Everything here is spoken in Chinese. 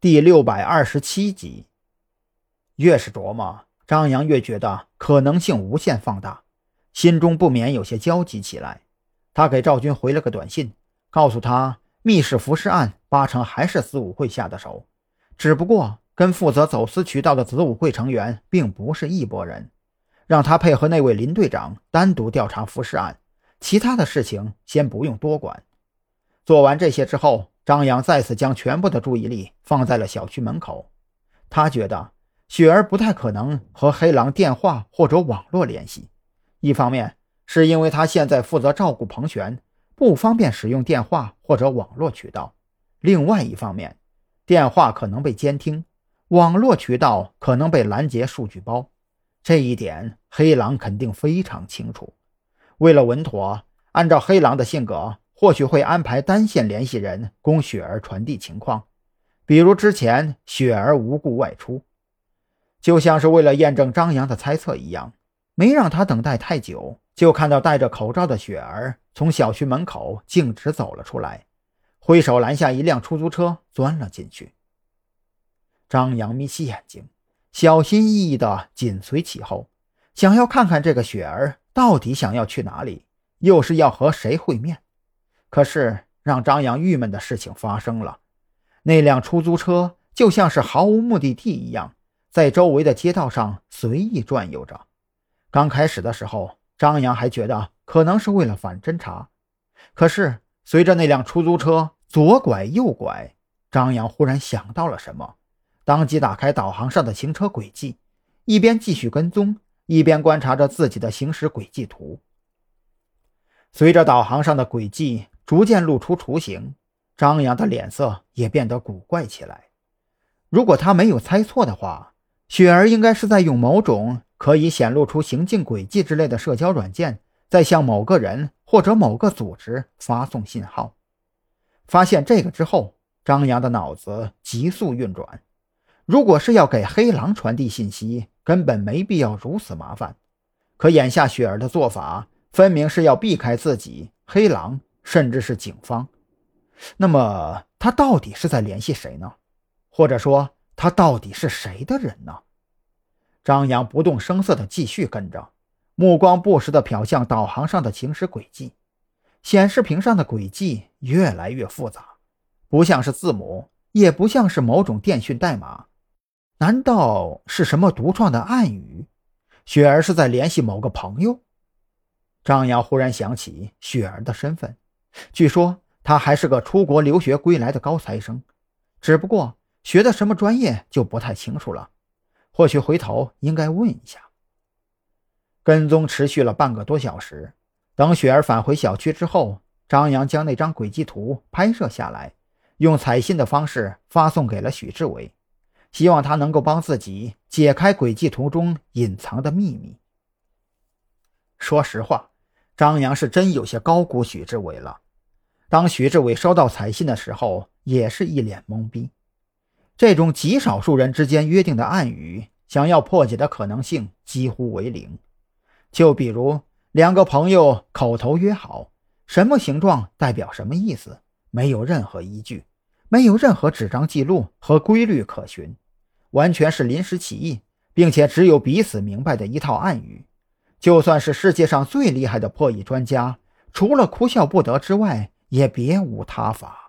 第六百二十七集。越是琢磨，张扬越觉得可能性无限放大，心中不免有些焦急起来。他给赵军回了个短信，告诉他密室浮尸案八成还是子午会下的手，只不过跟负责走私渠道的子午会成员并不是一拨人，让他配合那位林队长单独调查浮尸案，其他的事情先不用多管。做完这些之后。张扬再次将全部的注意力放在了小区门口。他觉得雪儿不太可能和黑狼电话或者网络联系。一方面是因为他现在负责照顾彭璇，不方便使用电话或者网络渠道；另外一方面，电话可能被监听，网络渠道可能被拦截数据包。这一点黑狼肯定非常清楚。为了稳妥，按照黑狼的性格。或许会安排单线联系人供雪儿传递情况，比如之前雪儿无故外出，就像是为了验证张扬的猜测一样，没让他等待太久，就看到戴着口罩的雪儿从小区门口径直走了出来，挥手拦下一辆出租车，钻了进去。张扬眯起眼睛，小心翼翼地紧随其后，想要看看这个雪儿到底想要去哪里，又是要和谁会面。可是，让张扬郁闷的事情发生了。那辆出租车就像是毫无目的地一样，在周围的街道上随意转悠着。刚开始的时候，张扬还觉得可能是为了反侦查。可是，随着那辆出租车左拐右拐，张扬忽然想到了什么，当即打开导航上的行车轨迹，一边继续跟踪，一边观察着自己的行驶轨迹图。随着导航上的轨迹。逐渐露出雏形，张扬的脸色也变得古怪起来。如果他没有猜错的话，雪儿应该是在用某种可以显露出行进轨迹之类的社交软件，在向某个人或者某个组织发送信号。发现这个之后，张扬的脑子急速运转。如果是要给黑狼传递信息，根本没必要如此麻烦。可眼下雪儿的做法，分明是要避开自己黑狼。甚至是警方，那么他到底是在联系谁呢？或者说他到底是谁的人呢？张扬不动声色地继续跟着，目光不时地瞟向导航上的行驶轨迹。显示屏上的轨迹越来越复杂，不像是字母，也不像是某种电讯代码。难道是什么独创的暗语？雪儿是在联系某个朋友？张扬忽然想起雪儿的身份。据说他还是个出国留学归来的高材生，只不过学的什么专业就不太清楚了。或许回头应该问一下。跟踪持续了半个多小时，等雪儿返回小区之后，张扬将那张轨迹图拍摄下来，用彩信的方式发送给了许志伟，希望他能够帮自己解开轨迹图中隐藏的秘密。说实话，张扬是真有些高估许志伟了。当徐志伟收到彩信的时候，也是一脸懵逼。这种极少数人之间约定的暗语，想要破解的可能性几乎为零。就比如两个朋友口头约好，什么形状代表什么意思，没有任何依据，没有任何纸张记录和规律可循，完全是临时起意，并且只有彼此明白的一套暗语。就算是世界上最厉害的破译专家，除了哭笑不得之外，也别无他法。